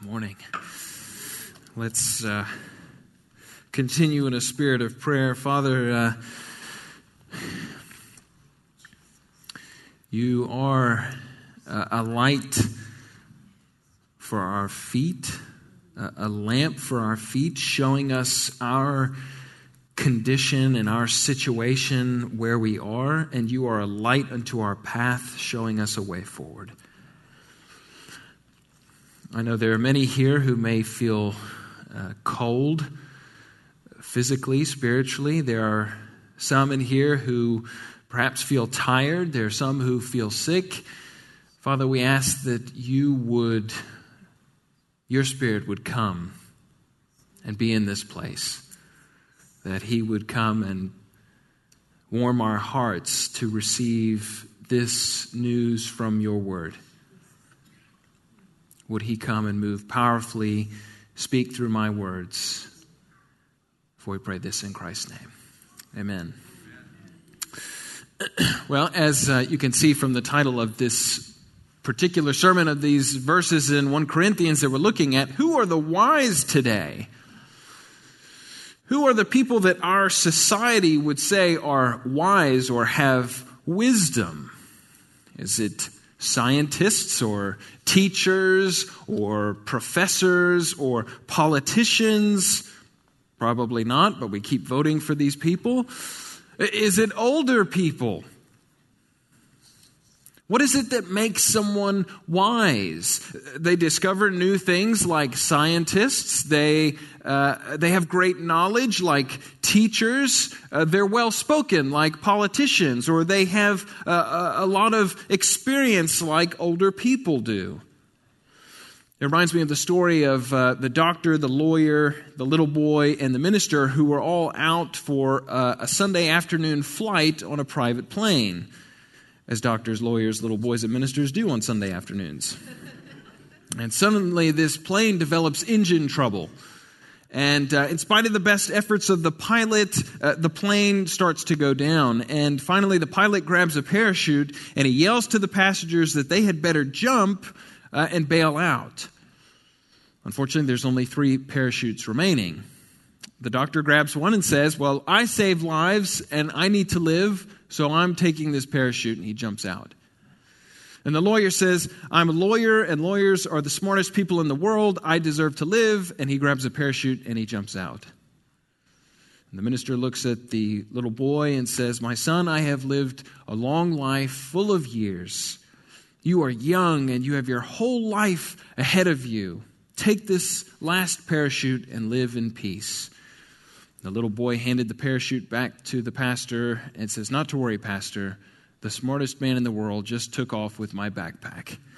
Morning. Let's uh, continue in a spirit of prayer. Father, uh, you are a light for our feet, a lamp for our feet, showing us our condition and our situation where we are, and you are a light unto our path, showing us a way forward. I know there are many here who may feel uh, cold physically, spiritually. There are some in here who perhaps feel tired. There are some who feel sick. Father, we ask that you would, your Spirit would come and be in this place, that He would come and warm our hearts to receive this news from your word would he come and move powerfully, speak through my words. For we pray this in Christ's name. Amen. Well, as uh, you can see from the title of this particular sermon of these verses in 1 Corinthians that we're looking at, who are the wise today? Who are the people that our society would say are wise or have wisdom? Is it scientists or teachers or professors or politicians? Probably not, but we keep voting for these people. Is it older people? What is it that makes someone wise? They discover new things like scientists. They, uh, they have great knowledge like teachers. Uh, they're well spoken like politicians, or they have uh, a lot of experience like older people do. It reminds me of the story of uh, the doctor, the lawyer, the little boy, and the minister who were all out for uh, a Sunday afternoon flight on a private plane as doctors, lawyers, little boys, and ministers do on Sunday afternoons. and suddenly, this plane develops engine trouble. And uh, in spite of the best efforts of the pilot, uh, the plane starts to go down. And finally, the pilot grabs a parachute and he yells to the passengers that they had better jump uh, and bail out. Unfortunately, there's only three parachutes remaining. The doctor grabs one and says, Well, I save lives and I need to live. So I'm taking this parachute, and he jumps out. And the lawyer says, I'm a lawyer, and lawyers are the smartest people in the world. I deserve to live. And he grabs a parachute and he jumps out. And the minister looks at the little boy and says, My son, I have lived a long life full of years. You are young and you have your whole life ahead of you. Take this last parachute and live in peace. The little boy handed the parachute back to the pastor and says, Not to worry, Pastor. The smartest man in the world just took off with my backpack.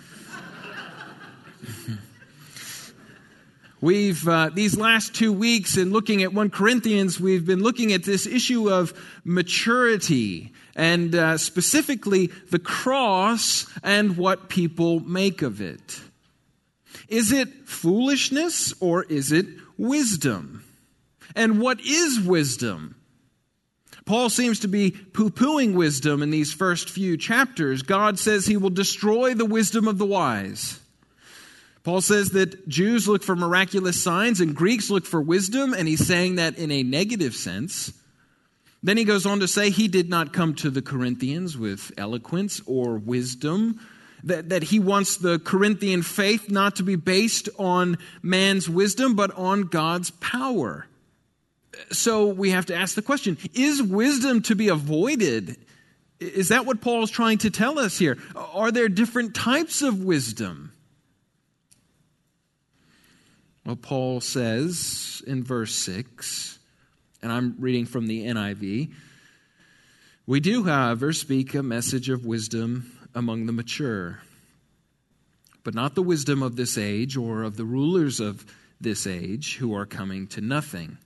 We've, uh, these last two weeks, in looking at 1 Corinthians, we've been looking at this issue of maturity and uh, specifically the cross and what people make of it. Is it foolishness or is it wisdom? And what is wisdom? Paul seems to be poo pooing wisdom in these first few chapters. God says he will destroy the wisdom of the wise. Paul says that Jews look for miraculous signs and Greeks look for wisdom, and he's saying that in a negative sense. Then he goes on to say he did not come to the Corinthians with eloquence or wisdom, that, that he wants the Corinthian faith not to be based on man's wisdom, but on God's power so we have to ask the question is wisdom to be avoided? Is that what Paul is trying to tell us here? Are there different types of wisdom? Well, Paul says in verse 6, and I'm reading from the NIV we do, however, speak a message of wisdom among the mature, but not the wisdom of this age or of the rulers of this age who are coming to nothing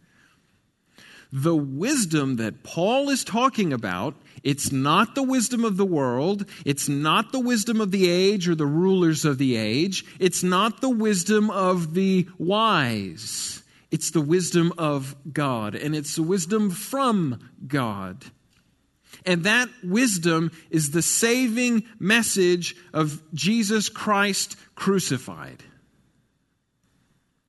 the wisdom that Paul is talking about, it's not the wisdom of the world. It's not the wisdom of the age or the rulers of the age. It's not the wisdom of the wise. It's the wisdom of God, and it's the wisdom from God. And that wisdom is the saving message of Jesus Christ crucified.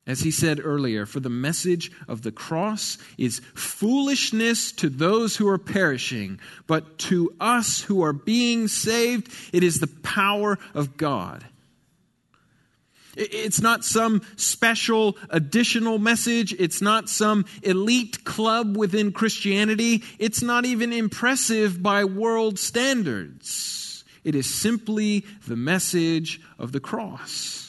As he said earlier, for the message of the cross is foolishness to those who are perishing, but to us who are being saved, it is the power of God. It's not some special additional message. It's not some elite club within Christianity. It's not even impressive by world standards. It is simply the message of the cross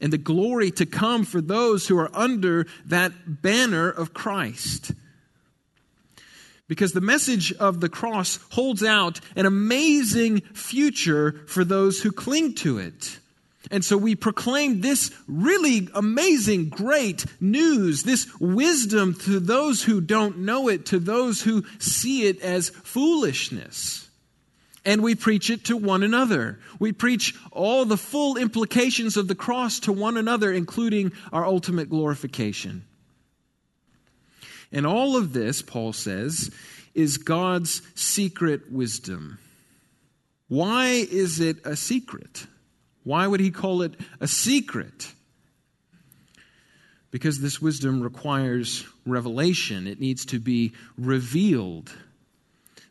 and the glory to come for those who are under that banner of Christ. Because the message of the cross holds out an amazing future for those who cling to it. And so we proclaim this really amazing, great news, this wisdom to those who don't know it, to those who see it as foolishness and we preach it to one another. We preach all the full implications of the cross to one another, including our ultimate glorification. And all of this, Paul says, is God's secret wisdom. Why is it a secret? Why would he call it a secret? Because this wisdom requires revelation, it needs to be revealed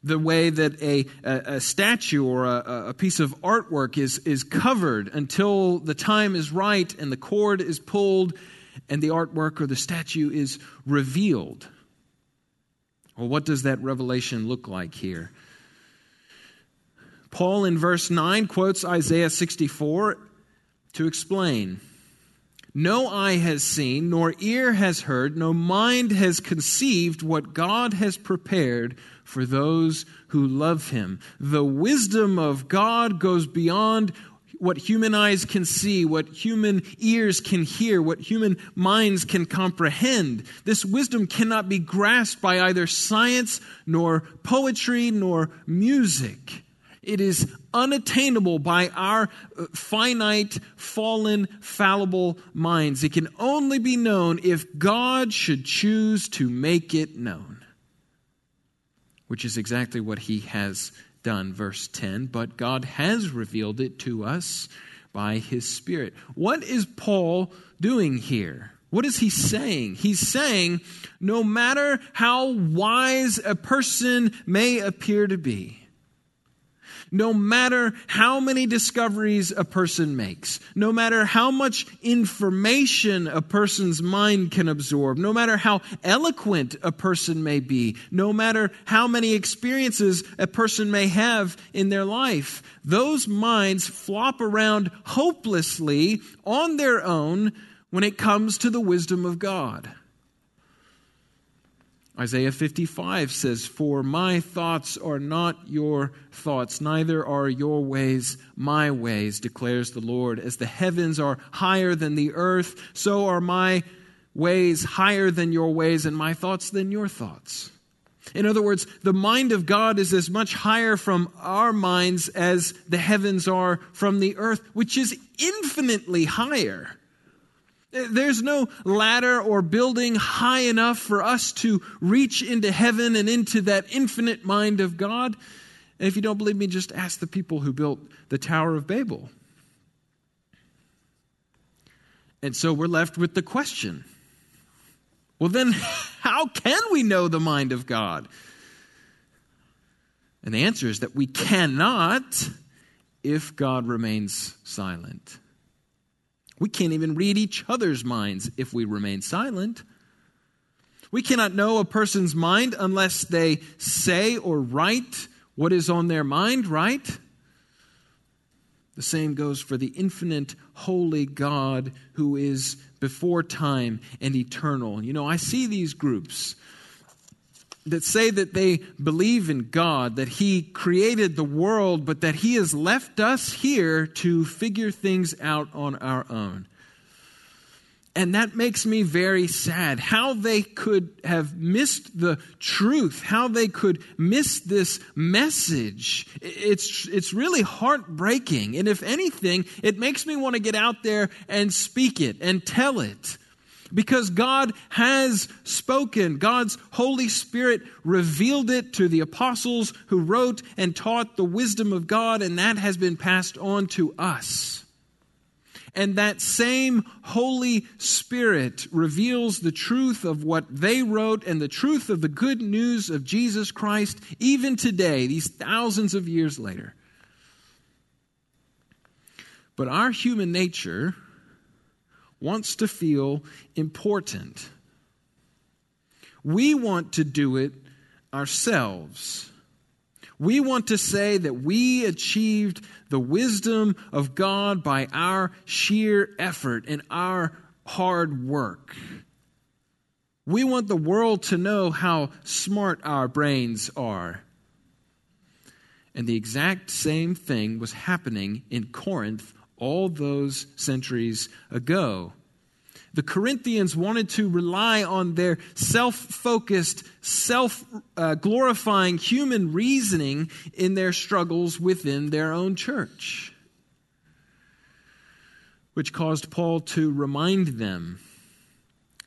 the way that a, a, a statue or a, a, piece of artwork is, is covered until the time is right and the cord is pulled and the artwork or the statue is revealed. Well, what does that revelation look like here? Paul in verse 9 quotes Isaiah 64 to explain. No eye has seen, nor ear has heard, no mind has conceived what God has prepared for those who love him. The wisdom of God goes beyond what human eyes can see, what human ears can hear, what human minds can comprehend. This wisdom cannot be grasped by either science, nor poetry, nor music. It is unattainable by our uh, finite, fallen, fallible minds. It can only be known if God should choose to make it known which is exactly what he has done. Verse 10 But God has revealed it to us by his Spirit. What is Paul doing here? What is he saying? He's saying, no matter how wise a person may appear to be, no matter how many discoveries a person makes, no matter how much information a person's mind can absorb, no matter how eloquent a person may be, no matter how many experiences a person may have in their life, those minds flop around hopelessly on their own when it comes to the wisdom of God. Isaiah 55 says, For my thoughts are not your thoughts, neither are your ways my ways, declares the Lord. As the heavens are higher than the earth, so are my ways higher than your ways, and my thoughts than your thoughts. In other words, the mind of God is as much higher from our minds as the heavens are from the earth, which is infinitely higher. There's no ladder or building high enough for us to reach into heaven and into that infinite mind of God. And if you don't believe me, just ask the people who built the Tower of Babel. And so we're left with the question well, then, how can we know the mind of God? And the answer is that we cannot if God remains silent. We can't even read each other's minds if we remain silent. We cannot know a person's mind unless they say or write what is on their mind, right? The same goes for the infinite, holy God who is before time and eternal. You know, I see these groups that say that they believe in God, that He created the world, but that He has left us here to figure things out on our own. And that makes me very sad. How they could have missed the truth, how they could miss this message. It's, it's really heartbreaking. And if anything, it makes me want to get out there and speak it and tell it because God has spoken. God's Holy Spirit revealed it to the apostles who wrote and taught the wisdom of God, and that has been passed on to us. And that same Holy Spirit reveals the truth of what they wrote and the truth of the good news of Jesus Christ even today, these thousands of years later. But our human nature wants to feel important. We want to do it ourselves. We want to say that we achieved the wisdom of God by our sheer effort and our hard work. We want the world to know how smart our brains are. And the exact same thing was happening in Corinth all those centuries ago. The Corinthians wanted to rely on their self focused, self glorifying human reasoning in their struggles within their own church, which caused Paul to remind them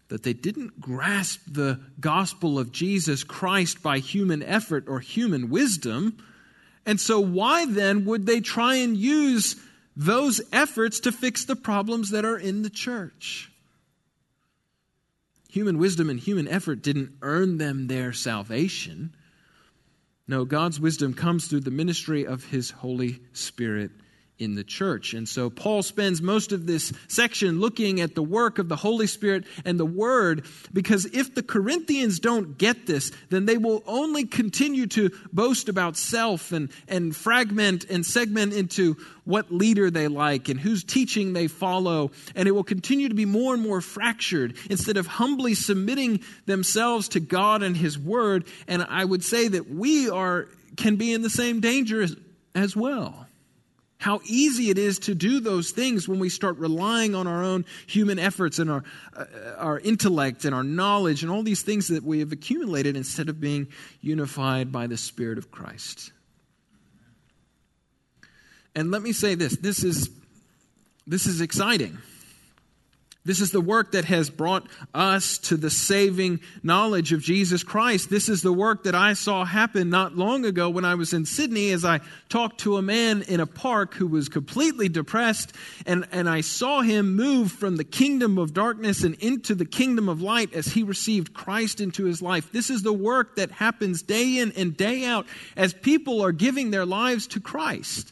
that they didn't grasp the gospel of Jesus Christ by human effort or human wisdom. And so, why then would they try and use those efforts to fix the problems that are in the church? Human wisdom and human effort didn't earn them their salvation. No, God's wisdom comes through the ministry of His Holy Spirit in the church. And so Paul spends most of this section looking at the work of the Holy Spirit and the Word, because if the Corinthians don't get this, then they will only continue to boast about self and, and fragment and segment into what leader they like and whose teaching they follow. And it will continue to be more and more fractured instead of humbly submitting themselves to God and His Word. And I would say that we are can be in the same danger as, as well. How easy it is to do those things when we start relying on our own human efforts and our, uh, our intellect and our knowledge and all these things that we have accumulated instead of being unified by the Spirit of Christ. And let me say this this is, this is exciting this is the work that has brought us to the saving knowledge of Jesus Christ. This is the work that I saw happen not long ago when I was in Sydney as I talked to a man in a park who was completely depressed. And, and I saw him move from the kingdom of darkness and into the kingdom of light as he received Christ into his life. This is the work that happens day in and day out as people are giving their lives to Christ.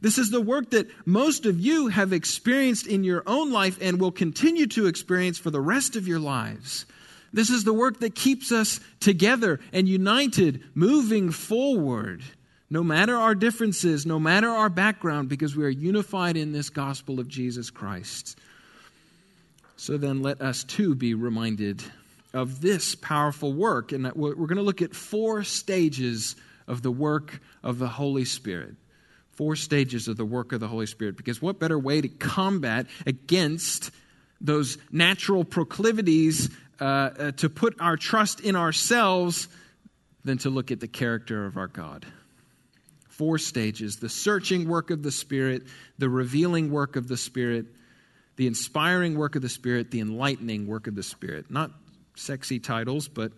This is the work that most of you have experienced in your own life and will continue to experience for the rest of your lives. This is the work that keeps us together and united, moving forward, no matter our differences, no matter our background, because we are unified in this gospel of Jesus Christ. So then, let us too be reminded of this powerful work. And we're going to look at four stages of the work of the Holy Spirit four stages of the work of the Holy Spirit. Because what better way to combat against those natural proclivities uh, uh, to put our trust in ourselves than to look at the character of our God? Four stages the searching work of the Spirit, the revealing work of the Spirit, the inspiring work of the Spirit, the enlightening work of the Spirit. Not sexy titles, but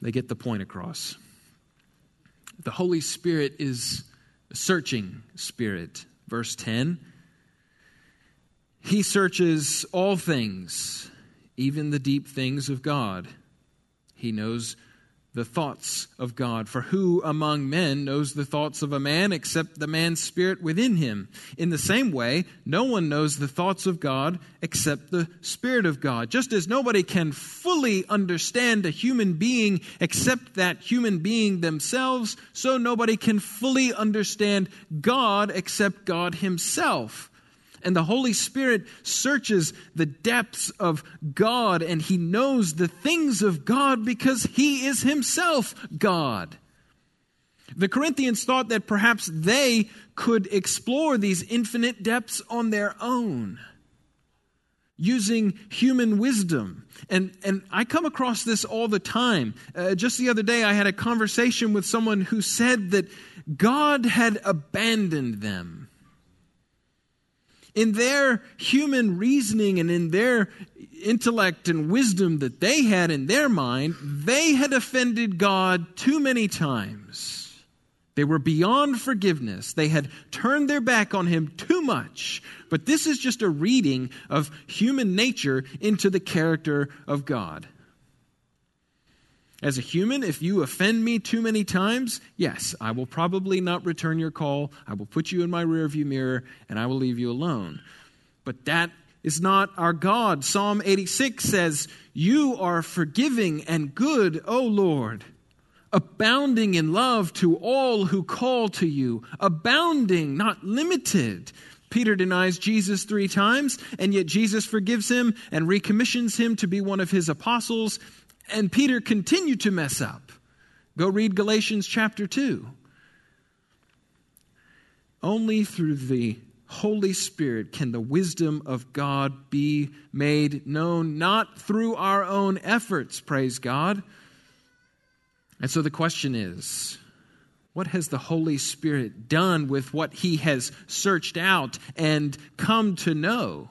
they get the point across. The Holy Spirit is searching spirit. Verse 10 He searches all things, even the deep things of God. He knows the thoughts of God. For who among men knows the thoughts of a man except the man's spirit within him? In the same way, no one knows the thoughts of God except the Spirit of God. Just as nobody can fully understand a human being except that human being themselves, so nobody can fully understand God except God Himself. And the Holy Spirit searches the depths of God and he knows the things of God because he is himself God. The Corinthians thought that perhaps they could explore these infinite depths on their own using human wisdom. And, and I come across this all the time. Uh, just the other day, I had a conversation with someone who said that God had abandoned them in their human reasoning and in their intellect and wisdom that they had in their mind, they had offended God too many times. They were beyond forgiveness. They had turned their back on him too much. But this is just a reading of human nature into the character of God. As a human, if you offend me too many times, yes, I will probably not return your call. I will put you in my rearview mirror and I will leave you alone. But that is not our God. Psalm 86 says, You are forgiving and good, O Lord abounding in love to all who call to you, abounding, not limited. Peter denies Jesus three times, and yet Jesus forgives him and recommissions him to be one of his apostles, and Peter continued to mess up. Go read Galatians chapter 2. Only through the Holy Spirit can the wisdom of God be made known, not through our own efforts, praise God and so the question is what has the Holy Spirit done with what he has searched out and come to know?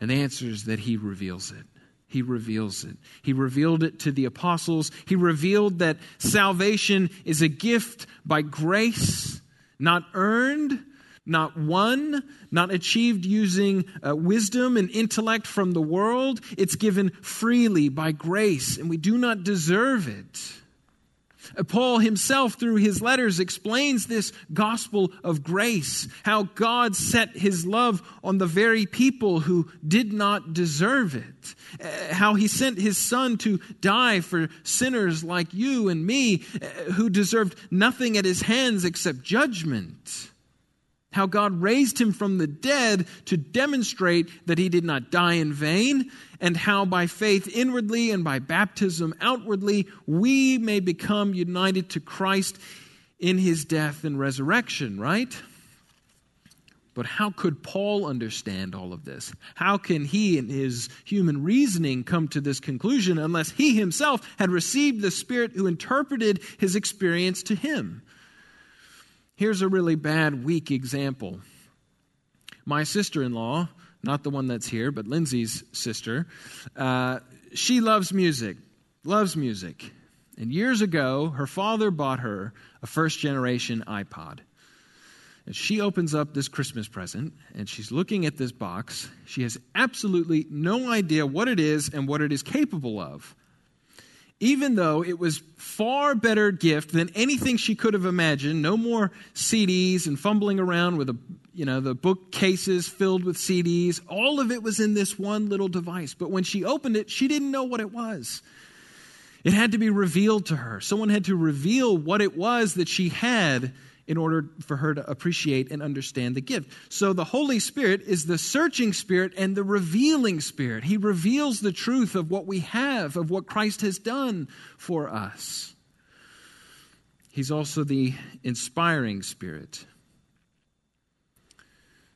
And the answer is that he reveals it. He reveals it. He revealed it to the apostles. He revealed that salvation is a gift by grace, not earned, not won, not achieved using uh, wisdom and intellect from the world. It's given freely by grace, and we do not deserve it. Paul himself, through his letters, explains this gospel of grace, how God set his love on the very people who did not deserve it, uh, how he sent his son to die for sinners like you and me, uh, who deserved nothing at his hands except judgment. How God raised him from the dead to demonstrate that he did not die in vain, and how by faith inwardly and by baptism outwardly we may become united to Christ in his death and resurrection, right? But how could Paul understand all of this? How can he, in his human reasoning, come to this conclusion unless he himself had received the Spirit who interpreted his experience to him? Here's a really bad, weak example. My sister in law, not the one that's here, but Lindsay's sister, uh, she loves music, loves music. And years ago, her father bought her a first generation iPod. And she opens up this Christmas present and she's looking at this box. She has absolutely no idea what it is and what it is capable of even though it was far better gift than anything she could have imagined no more cds and fumbling around with a, you know the bookcases filled with cds all of it was in this one little device. But when she opened it she didn't know what it was. It had to be revealed to her. Someone had to reveal what it was that she had in order for her to appreciate and understand the gift. So the Holy Spirit is the searching spirit and the revealing spirit. He reveals the truth of what we have, of what Christ has done for us. He's also the inspiring spirit.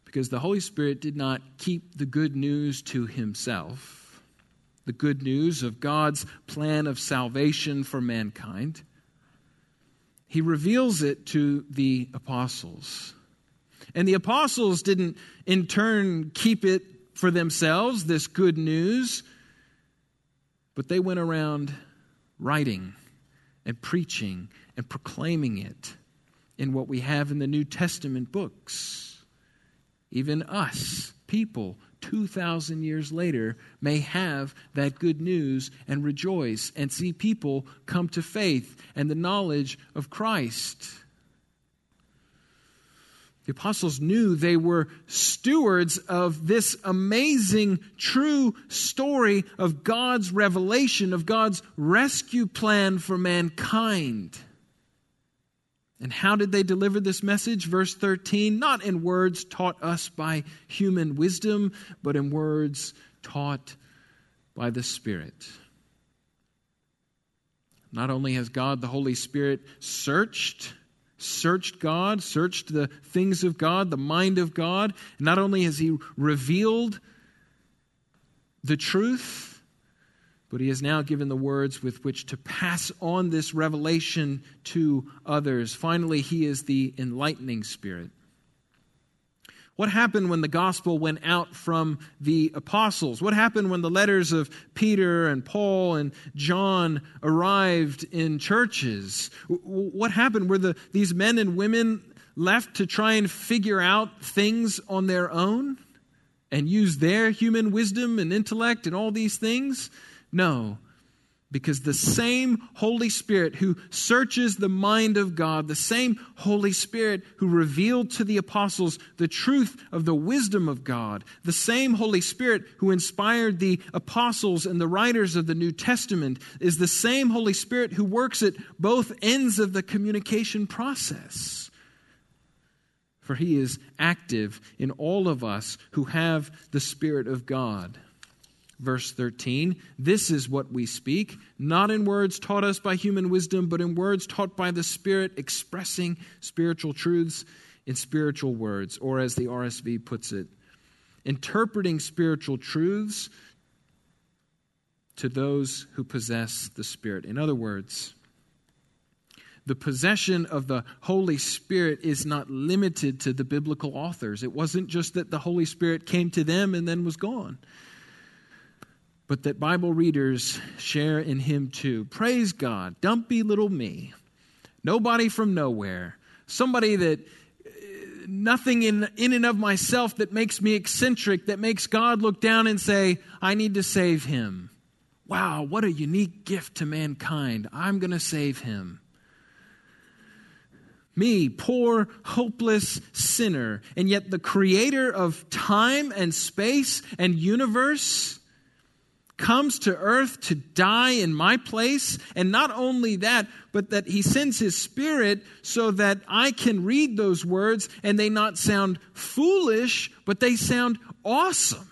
Because the Holy Spirit did not keep the good news to himself, the good news of God's plan of salvation for mankind he reveals it to the apostles. And the apostles didn't, in turn, keep it for themselves, this good news, but they went around writing and preaching and proclaiming it in what we have in the New Testament books. Even us, people 2,000 years later may have that good news and rejoice and see people come to faith and the knowledge of Christ. The apostles knew they were stewards of this amazing, true story of God's revelation, of God's rescue plan for mankind. And how did they deliver this message? Verse 13 not in words taught us by human wisdom, but in words taught by the Spirit. Not only has God, the Holy Spirit, searched, searched God, searched the things of God, the mind of God, not only has He revealed the truth, but he has now given the words with which to pass on this revelation to others. Finally, he is the enlightening spirit. What happened when the gospel went out from the apostles? What happened when the letters of Peter and Paul and John arrived in churches? What happened? Were the, these men and women left to try and figure out things on their own and use their human wisdom and intellect and all these things? No. Because the same Holy Spirit who searches the mind of God, the same Holy Spirit who revealed to the apostles the truth of the wisdom of God, the same Holy Spirit who inspired the apostles and the writers of the New Testament, is the same Holy Spirit who works at both ends of the communication process. For he is active in all of us who have the Spirit of God. Verse 13 This is what we speak, not in words taught us by human wisdom, but in words taught by the Spirit, expressing spiritual truths in spiritual words, or as the RSV puts it, interpreting spiritual truths to those who possess the Spirit. In other words, the possession of the Holy Spirit is not limited to the biblical authors. It wasn't just that the Holy Spirit came to them and then was gone but that Bible readers share in him too. Praise God. Dumpy little me. Nobody from nowhere. Somebody that uh, nothing in, in and of myself that makes me eccentric, that makes God look down and say, I need to save him. Wow, what a unique gift to mankind. I'm going to save him. Me, poor, hopeless sinner, and yet the creator of time and space and universe comes to earth to die in my place. And not only that, but that he sends his spirit so that I can read those words and they not sound foolish, but they sound awesome.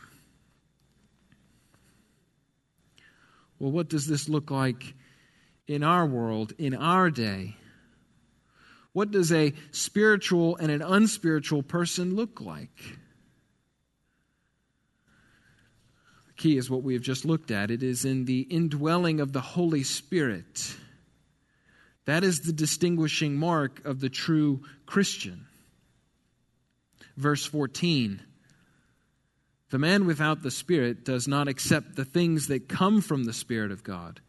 Well, what does this look like in our world, in our day? What does a spiritual and an unspiritual person look like? Key is what we have just looked at. It is in the indwelling of the Holy Spirit. That is the distinguishing mark of the true Christian. Verse 14 The man without the Spirit does not accept the things that come from the Spirit of God,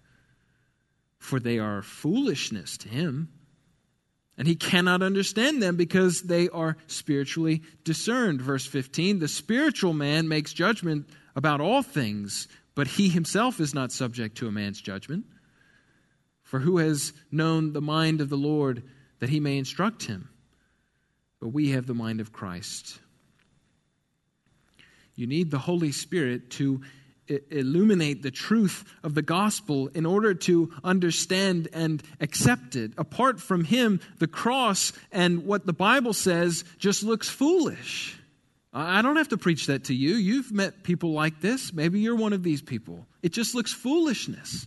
for they are foolishness to him. And he cannot understand them because they are spiritually discerned. Verse 15 The spiritual man makes judgment about all things, but he himself is not subject to a man's judgment. For who has known the mind of the Lord that he may instruct him? But we have the mind of Christ. You need the Holy Spirit to illuminate the truth of the gospel in order to understand and accept it. Apart from Him, the cross and what the Bible says just looks foolish. I don't have to preach that to you. You've met people like this. Maybe you're one of these people. It just looks foolishness.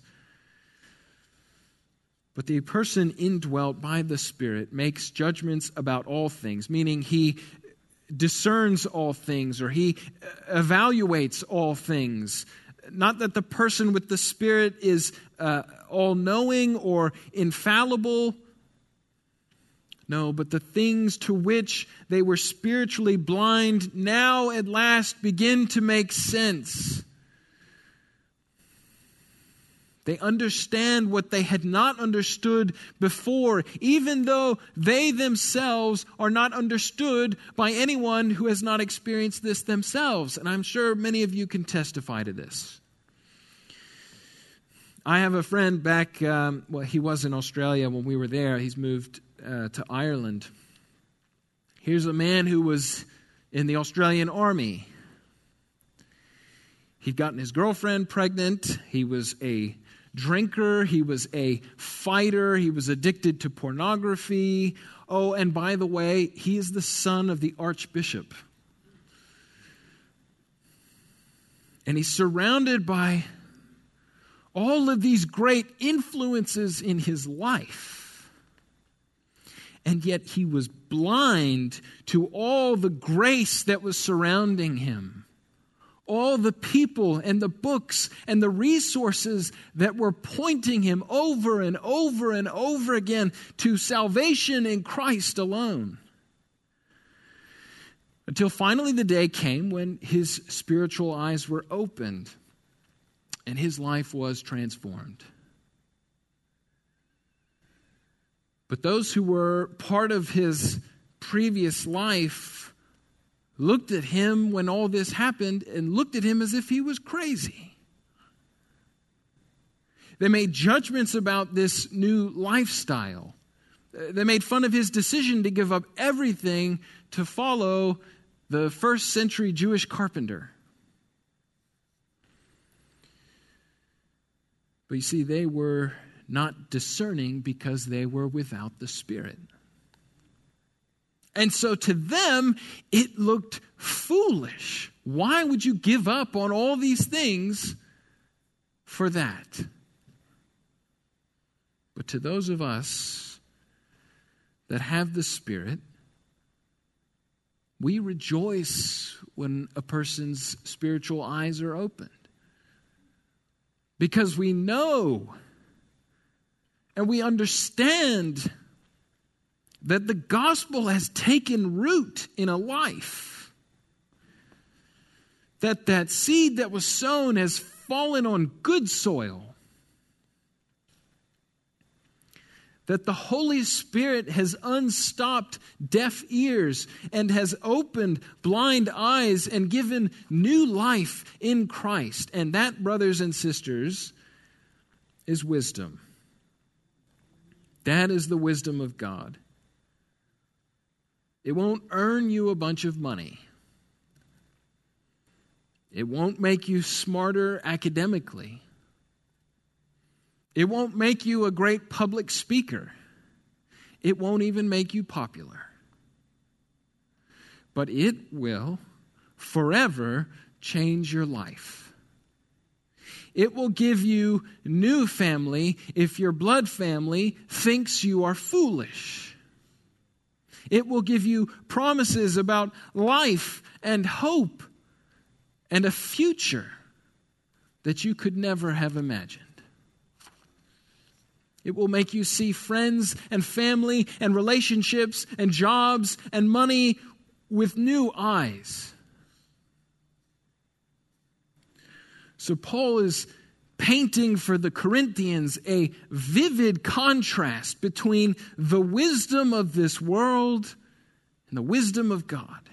But the person indwelt by the Spirit makes judgments about all things, meaning he discerns all things or he evaluates all things. Not that the person with the Spirit is uh, all knowing or infallible no, but the things to which they were spiritually blind now at last begin to make sense. They understand what they had not understood before, even though they themselves are not understood by anyone who has not experienced this themselves. And I'm sure many of you can testify to this. I have a friend back, um, well, he was in Australia when we were there. He's moved uh, to Ireland. Here's a man who was in the Australian Army. He'd gotten his girlfriend pregnant. He was a drinker. He was a fighter. He was addicted to pornography. Oh, and by the way, he is the son of the archbishop. And he's surrounded by all of these great influences in his life and yet he was blind to all the grace that was surrounding him. All the people and the books and the resources that were pointing him over and over and over again to salvation in Christ alone. Until finally the day came when his spiritual eyes were opened and his life was transformed. But those who were part of his previous life looked at him when all this happened and looked at him as if he was crazy. They made judgments about this new lifestyle. They made fun of his decision to give up everything to follow the first century Jewish carpenter. But you see, they were not discerning because they were without the Spirit. And so to them, it looked foolish. Why would you give up on all these things for that? But to those of us that have the Spirit, we rejoice when a person's spiritual eyes are opened because we know and we understand that the gospel has taken root in a life that that seed that was sown has fallen on good soil that the Holy Spirit has unstopped deaf ears and has opened blind eyes and given new life in Christ. And that, brothers and sisters, is wisdom. That is the wisdom of God. It won't earn you a bunch of money. It won't make you smarter academically. It won't make you a great public speaker. It won't even make you popular. But it will forever change your life. It will give you new family if your blood family thinks you are foolish. It will give you promises about life and hope and a future that you could never have imagined. It will make you see friends and family and relationships and jobs and money with new eyes. So, Paul is painting for the Corinthians a vivid contrast between the wisdom of this world and the wisdom of God.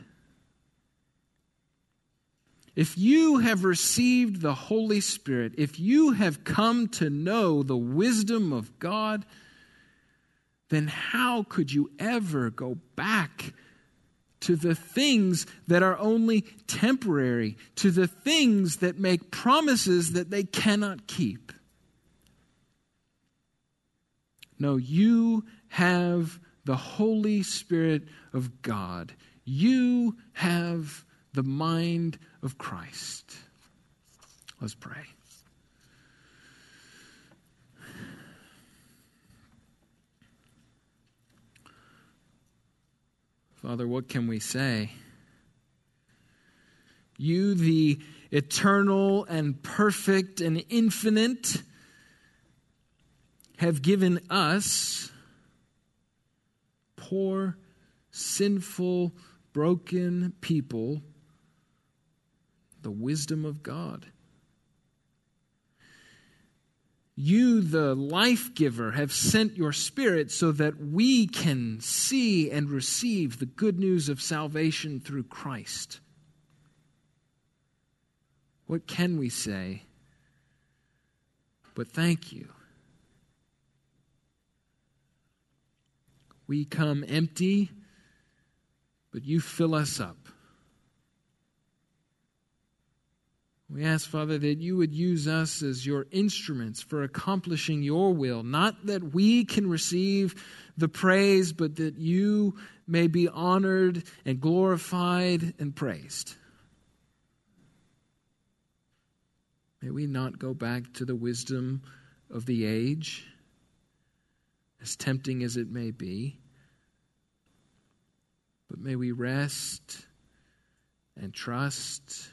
If you have received the Holy Spirit, if you have come to know the wisdom of God, then how could you ever go back to the things that are only temporary, to the things that make promises that they cannot keep? No, you have the Holy Spirit of God. You have the mind of Christ. Let's pray. Father, what can we say? You, the eternal and perfect and infinite, have given us, poor, sinful, broken people, the wisdom of God. You, the life giver, have sent your Spirit so that we can see and receive the good news of salvation through Christ. What can we say? But thank you. We come empty, but you fill us up. We ask, Father, that you would use us as your instruments for accomplishing your will, not that we can receive the praise, but that you may be honored and glorified and praised. May we not go back to the wisdom of the age, as tempting as it may be, but may we rest and trust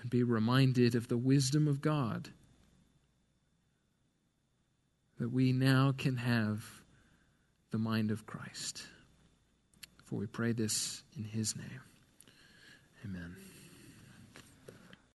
and be reminded of the wisdom of God that we now can have the mind of Christ. For we pray this in his name. Amen.